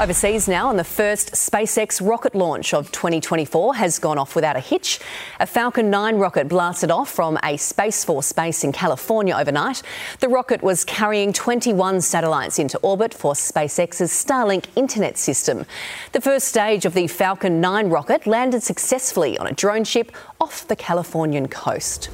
Overseas now, and the first SpaceX rocket launch of 2024 has gone off without a hitch. A Falcon 9 rocket blasted off from a Space Force base in California overnight. The rocket was carrying 21 satellites into orbit for SpaceX's Starlink internet system. The first stage of the Falcon 9 rocket landed successfully on a drone ship off the Californian coast.